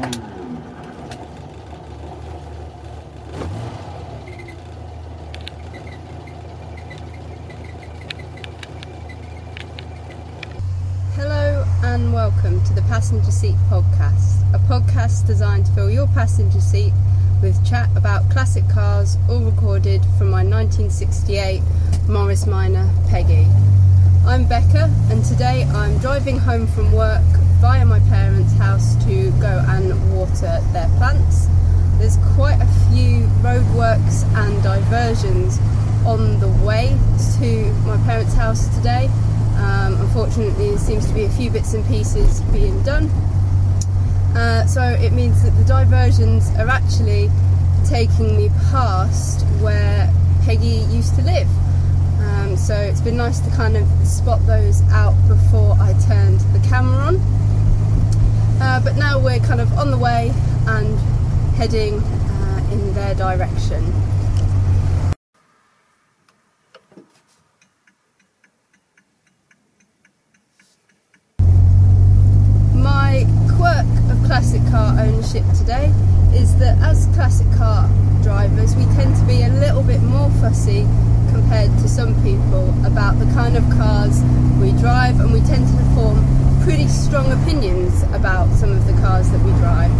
Hello and welcome to the Passenger Seat Podcast, a podcast designed to fill your passenger seat with chat about classic cars, all recorded from my 1968 Morris Minor Peggy. I'm Becca, and today I'm driving home from work via my parents' house to go and water their plants. There's quite a few roadworks and diversions on the way to my parents' house today. Um, unfortunately, there seems to be a few bits and pieces being done. Uh, so it means that the diversions are actually taking me past where Peggy used to live. Um, so it's been nice to kind of spot those out before I turned the camera on. Uh, but now we're kind of on the way and heading uh, in their direction. My quirk of classic car ownership today is that as classic car drivers, we tend to be a little bit more fussy compared to some people about the kind of cars we drive, and we tend to form pretty strong opinions about some of the cars that we drive.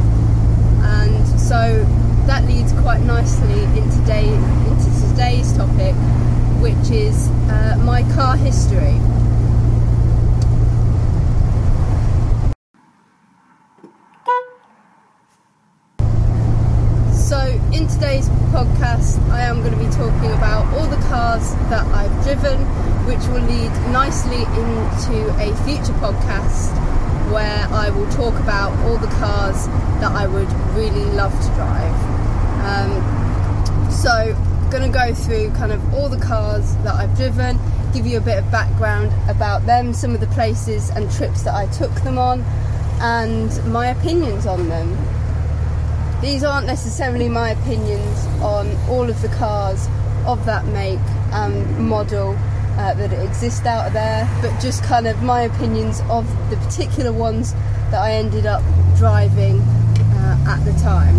And so that leads quite nicely into, day, into today's topic, which is uh, my car history. So, in today's podcast, I am going to be talking about all the cars that I've driven, which will lead nicely into a future podcast where I will talk about all the cars that I would really love to drive. Um, so, going to go through kind of all the cars that I've driven, give you a bit of background about them, some of the places and trips that I took them on, and my opinions on them. These aren't necessarily my opinions on all of the cars of that make and model uh, that exist out there, but just kind of my opinions of the particular ones that I ended up driving uh, at the time.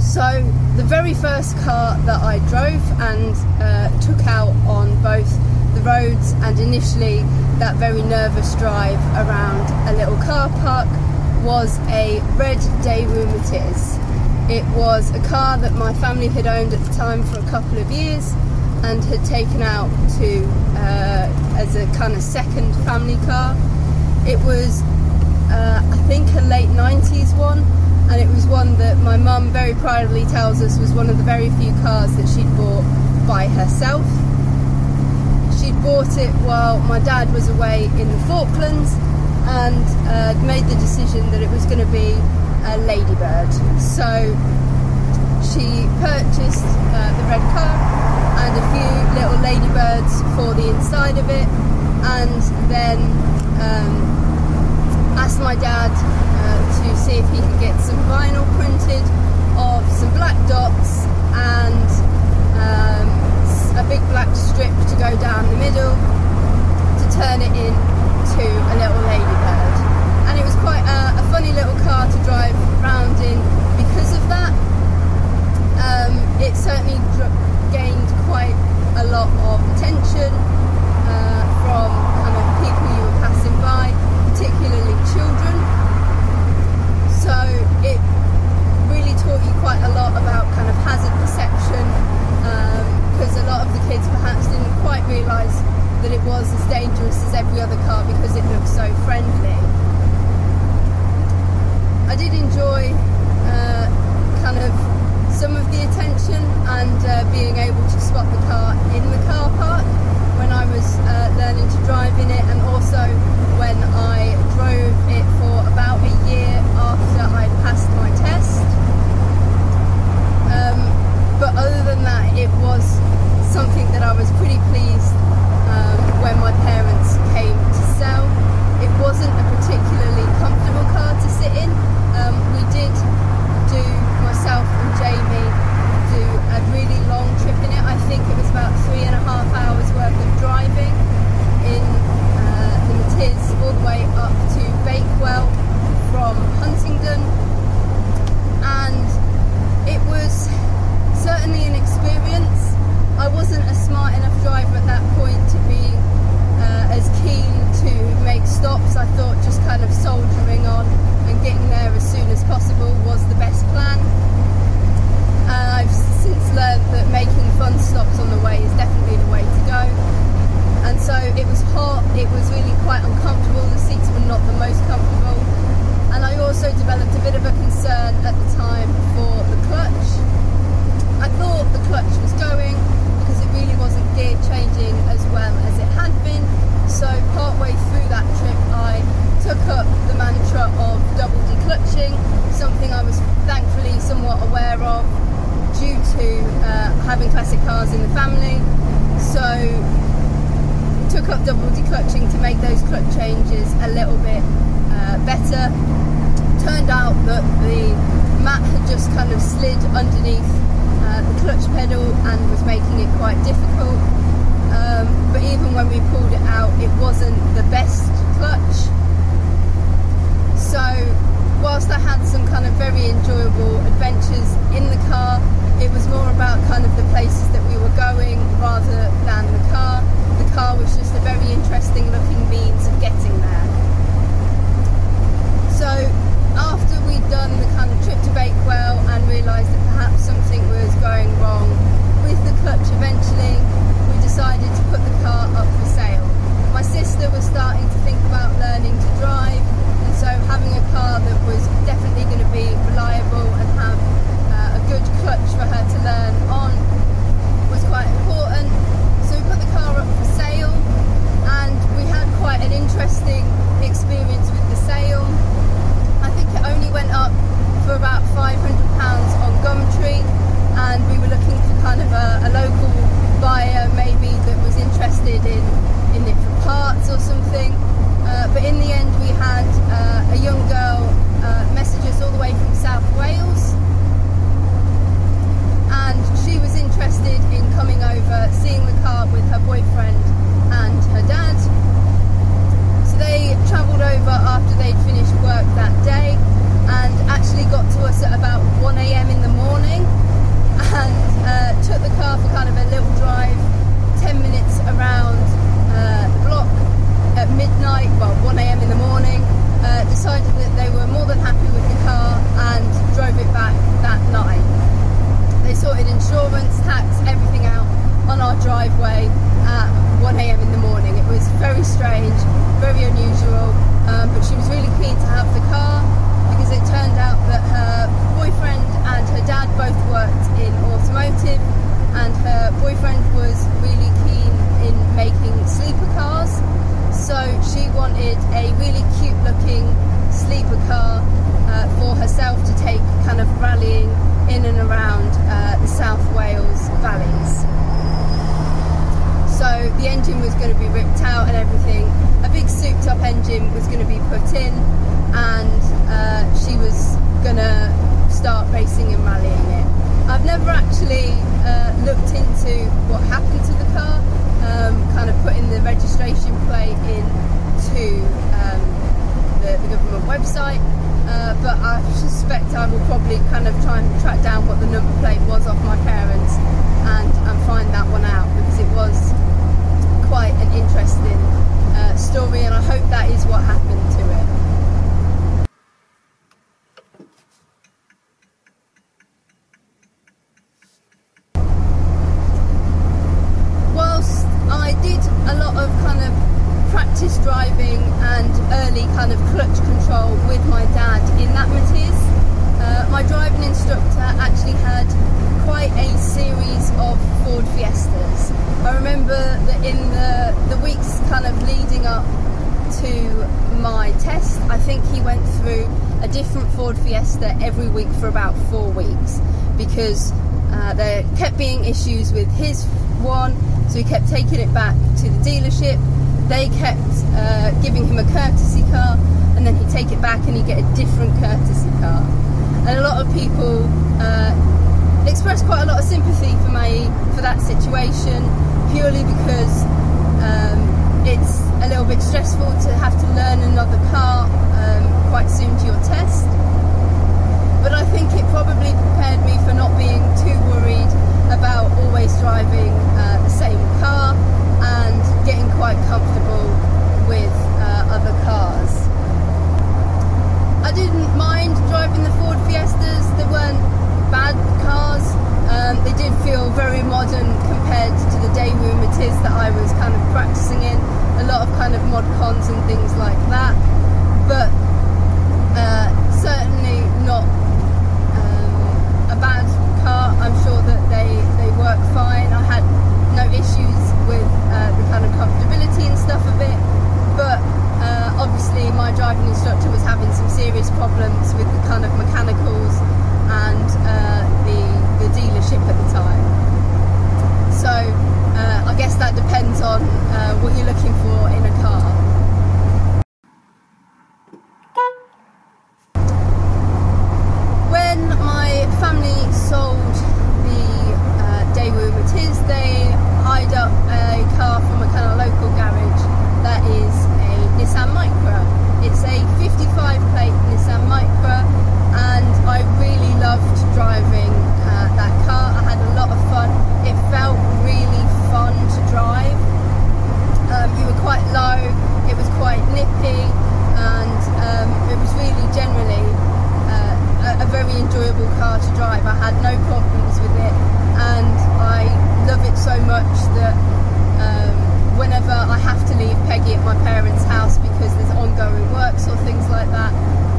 So, the very first car that I drove and uh, took out on both roads and initially that very nervous drive around a little car park was a red Daewoo Matiz. It was a car that my family had owned at the time for a couple of years and had taken out to uh, as a kind of second family car. It was, uh, I think, a late 90s one and it was one that my mum very proudly tells us was one of the very few cars that she'd bought by herself. Bought it while my dad was away in the Falklands and uh, made the decision that it was going to be a ladybird. So she purchased uh, the red car and a few little ladybirds for the inside of it and then um, asked my dad uh, to see if he could get some vinyl printed of some black dots and um, a big black strip to go down the middle to turn it into a little ladybird. And it was quite a, a funny little car to drive around in because of that. Um, it certainly dr- gained quite a lot of attention uh, from kind of people you were passing by, particularly children. So it really taught you quite a lot about kind of hazard perception because a lot of the kids perhaps didn't quite realise that it was as dangerous as every other car because it looked so friendly. all the way up to Bakewell from Huntingdon, and it was certainly an experience. I wasn't a smart enough driver at that point to be uh, as keen to make stops. I thought just kind of soldiering on and getting there as soon as possible was the best plan. And I've since learned that making fun stops on the way is definitely the way to go. And so it was hot, it was really quite uncomfortable, the seats were not the most comfortable. And I also developed a bit of a concern at the time for the clutch. I thought the clutch was going because it really wasn't gear changing as well as it had been. So partway through that trip I took up the mantra of double declutching, something I was thankfully somewhat aware of due to uh, having classic cars in the family. So took up double declutching to make those clutch changes a little bit uh, better. Turned out that the mat had just kind of slid underneath uh, the clutch pedal and was making it quite difficult. Um, but even when we pulled it out, it wasn't the best clutch. So, whilst I had some kind of very enjoyable adventures in the car, it was more about kind of the places that we were going rather than the car. The car was just a very interesting looking means of getting there. So after we'd done the kind of trip to Bakewell and realised that perhaps something was going wrong with the clutch eventually, we decided to put the car up for sale. My sister was starting to think about learning to drive, and so having a car that was definitely going to be reliable and have uh, a good clutch for her to learn on was quite important. So we put the car up for sale, and we had quite an interesting experience with the sale. I think it only went up for about £500 on Gumtree, and we were looking for kind of a, a local buyer maybe that was interested in, in it for parts or something. Uh, but in the end, we had uh, a young girl uh, message us all the way from South Wales, and she was interested in coming over, seeing the car with her boyfriend and her dad. So they travelled over after they'd finished work that day and actually got to us at about 1am in the morning and uh, took the car for kind of a little drive, 10 minutes around uh, the block at midnight, well 1am in the morning. Uh, decided that they were more than happy with the car and drove it back that night. They sorted insurance, tax, everything out on our driveway at 1am in the morning. It was very strange, very unusual, um, but she was really keen to have the car because it turned out that her boyfriend and her dad both worked in automotive, and her boyfriend was really keen in making sleeper cars. So she wanted a really cute looking sleeper car uh, for herself to take kind of rallying in and around uh, the South Wales valleys. So the engine was going to be ripped out and everything. A big souped up engine was going to be put in, and uh, she was going to start racing and rallying it. I've never actually uh, looked into what happened to the car, um, kind of putting the registration plate into um, the, the government website. Uh, but I suspect I will probably kind of try and track down what the number plate was off my parents and, and find that one out because it was quite an interesting uh, story and I hope that is what happened to it. Whilst I did a lot of kind of practice driving and early kind of clutch control with my dad in that Matiz. Uh, my driving instructor actually had quite a series of Ford Fiestas. I remember that in the, the weeks kind of leading up to my test, I think he went through a different Ford Fiesta every week for about four weeks because uh, there kept being issues with his one, so he kept taking it back to the dealership. They kept uh, giving him a courtesy car, and then he'd take it back and he'd get a different courtesy car. And a lot of people uh, expressed quite a lot of sympathy for me for that situation, purely because um, it's a little bit stressful to have to learn another car um, quite soon to your test. But I think it probably prepared me for not being too worried about always driving uh, the same activities that I was kind of practicing in, a lot of kind of mod cons and things like that. But uh, certainly not um, a bad car. I'm sure that they, they work fine. I had no issues with uh, the kind of comfortability and stuff of it, but uh, obviously my driving instructor was having some serious problems with the kind of mechanicals and uh, the, the dealership at the time. So uh, I guess that depends on uh, what you're looking for in a car. When my family sold the uh, Daewoo Matiz, they hired up a car from a kind of local garage that is a Nissan Micra. It's a 55 plate Nissan Micra, and I really loved driving uh, that car. I had a lot of fun. It felt really fun to drive. Um, you were quite low, it was quite nippy, and um, it was really generally uh, a, a very enjoyable car to drive. I had no problems with it, and I love it so much that um, whenever I have to leave Peggy at my parents' house because there's ongoing works or things like that,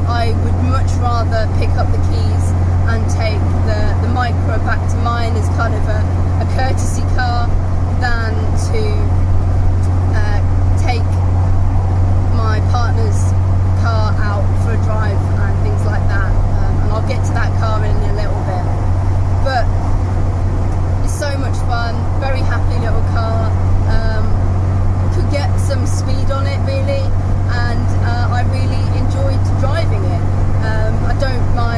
I would much rather pick up the keys and take the, the Micra back to mine as kind of a, a courtesy car than to uh, take my partner's car out for a drive and things like that. I'll get to that car in a little bit. But it's so much fun, very happy little car. Um, could get some speed on it really, and uh, I really enjoyed driving it. Um, I don't mind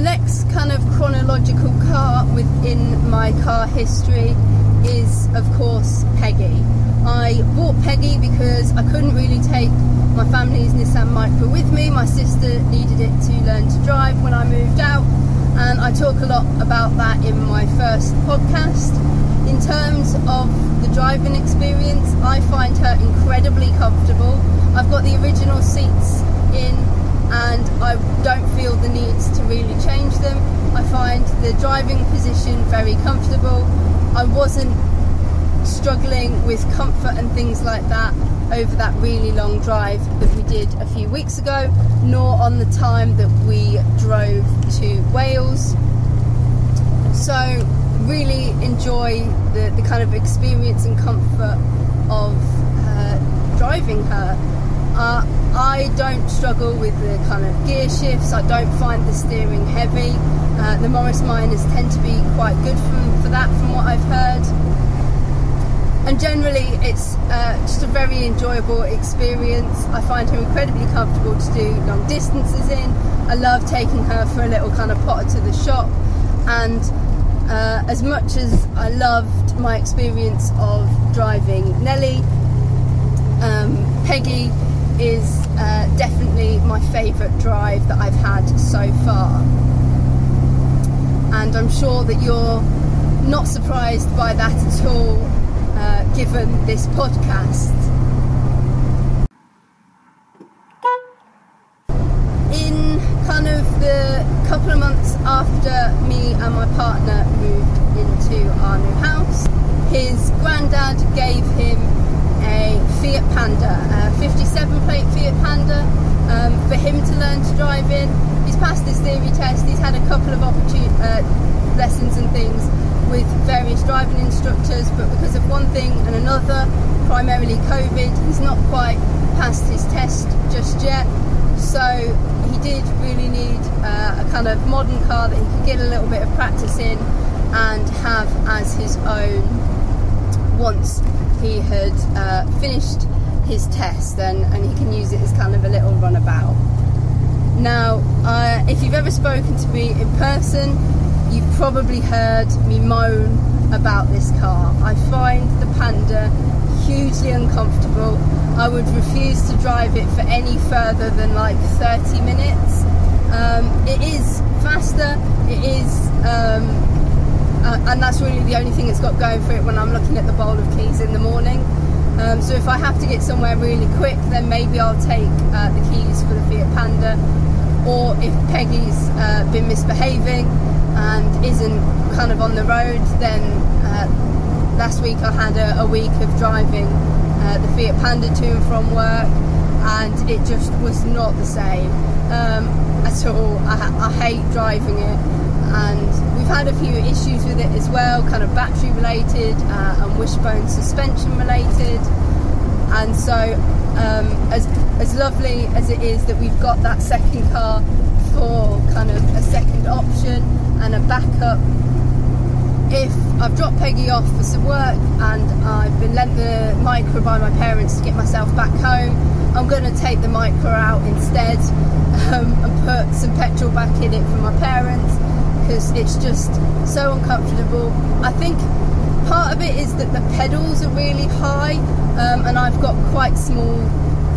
The next kind of chronological car within my car history is, of course, Peggy. I bought Peggy because I couldn't really take my family's Nissan Micra with me. My sister needed it to learn to drive when I moved out, and I talk a lot about that in my first podcast. In terms of the driving experience, I find her incredibly comfortable. I've got the original seats in and I don't feel the need to really change them. I find the driving position very comfortable. I wasn't struggling with comfort and things like that over that really long drive that we did a few weeks ago, nor on the time that we drove to Wales. So, really enjoy the, the kind of experience and comfort of uh, driving her. Uh, I don't struggle with the kind of gear shifts. I don't find the steering heavy. Uh, the Morris Minors tend to be quite good for, for that, from what I've heard. And generally, it's uh, just a very enjoyable experience. I find her incredibly comfortable to do long distances in. I love taking her for a little kind of potter to the shop. And uh, as much as I loved my experience of driving Nelly, um, Peggy is uh, definitely my favourite drive that I've had so far. And I'm sure that you're not surprised by that at all, uh, given this podcast. In kind of the couple of months after me and my partner moved into our new house, his granddad gave him a Fiat Panda, a 57 plate Fiat Panda, um, for him to learn to drive in. He's passed his theory test, he's had a couple of opportun- uh, lessons and things with various driving instructors, but because of one thing and another, primarily COVID, he's not quite passed his test just yet. So he did really need uh, a kind of modern car that he could get a little bit of practice in and have as his own once he had uh, finished his test and, and he can use it as kind of a little runabout. Now, uh, if you've ever spoken to me in person, you've probably heard me moan about this car. I find the Panda hugely uncomfortable. I would refuse to drive it for any further than like 30 minutes. Um, it is faster, it is um, uh, and that's really the only thing it's got going for it when I'm looking at the bowl of keys in the morning. Um, so if I have to get somewhere really quick, then maybe I'll take uh, the keys for the Fiat Panda. Or if Peggy's uh, been misbehaving and isn't kind of on the road, then uh, last week I had a, a week of driving uh, the Fiat Panda to and from work, and it just was not the same um, at all. I, I hate driving it and had a few issues with it as well, kind of battery related uh, and wishbone suspension related. And so, um, as as lovely as it is that we've got that second car for kind of a second option and a backup, if I've dropped Peggy off for some work and I've been lent the Micra by my parents to get myself back home, I'm going to take the Micra out instead um, and put some petrol back in it for my parents because it's just so uncomfortable. I think part of it is that the pedals are really high um, and I've got quite small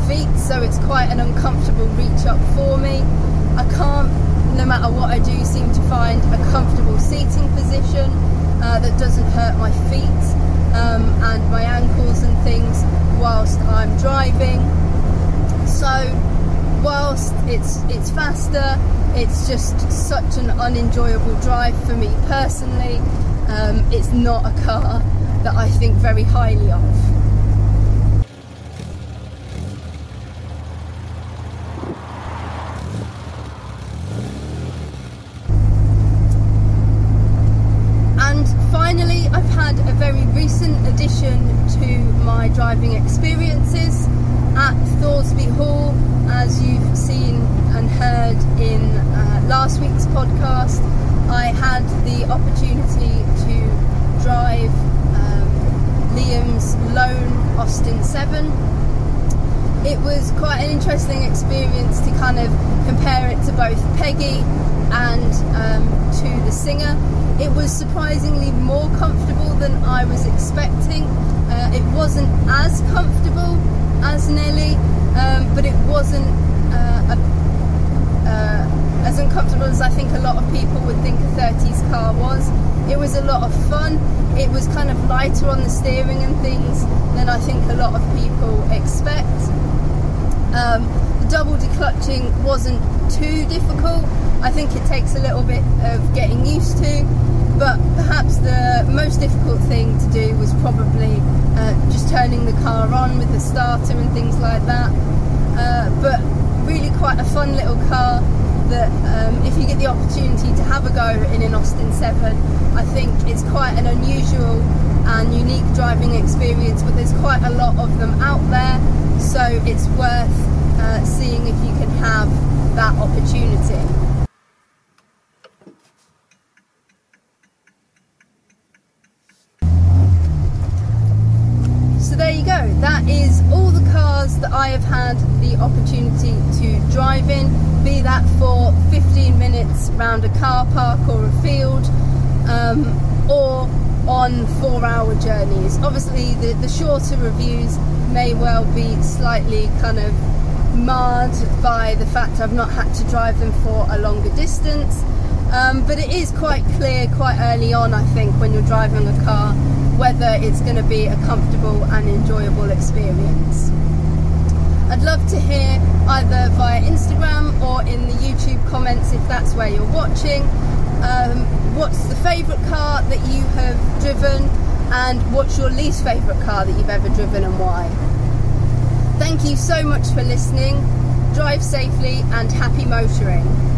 feet, so it's quite an uncomfortable reach up for me. I can't, no matter what I do, seem to find a comfortable seating position uh, that doesn't hurt my feet um, and my ankles and things whilst I'm driving. So, whilst it's it's faster, it's just such an unenjoyable drive for me personally. Um, it's not a car that I think very highly of. And finally, I've had a very recent addition to my driving experiences at Thoresby Hall podcast, I had the opportunity to drive um, Liam's lone Austin 7. It was quite an interesting experience to kind of compare it to both Peggy and um, to the Singer. It was surprisingly more comfortable than I was expecting. Uh, it wasn't as comfortable as Nelly, um, but it wasn't uh, a, uh, as uncomfortable as I think a lot of people would think a 30s car was. It was a lot of fun. It was kind of lighter on the steering and things than I think a lot of people expect. Um, the double declutching wasn't too difficult. I think it takes a little bit of getting used to, but perhaps the most difficult thing to do was probably uh, just turning the car on with the starter and things like that. Uh, but quite a fun little car that um, if you get the opportunity to have a go in an Austin 7, I think it's quite an unusual and unique driving experience, but there's quite a lot of them out there, so it's worth uh, seeing if you can have that opportunity. So there you go. That is all the cars that I have had the opportunity in, be that for 15 minutes round a car park or a field, um, or on four-hour journeys. Obviously, the, the shorter reviews may well be slightly kind of marred by the fact I've not had to drive them for a longer distance. Um, but it is quite clear quite early on, I think, when you're driving a car, whether it's going to be a comfortable and enjoyable experience. I'd love to hear either via Instagram or in the YouTube comments if that's where you're watching. Um, what's the favourite car that you have driven, and what's your least favourite car that you've ever driven and why? Thank you so much for listening. Drive safely and happy motoring.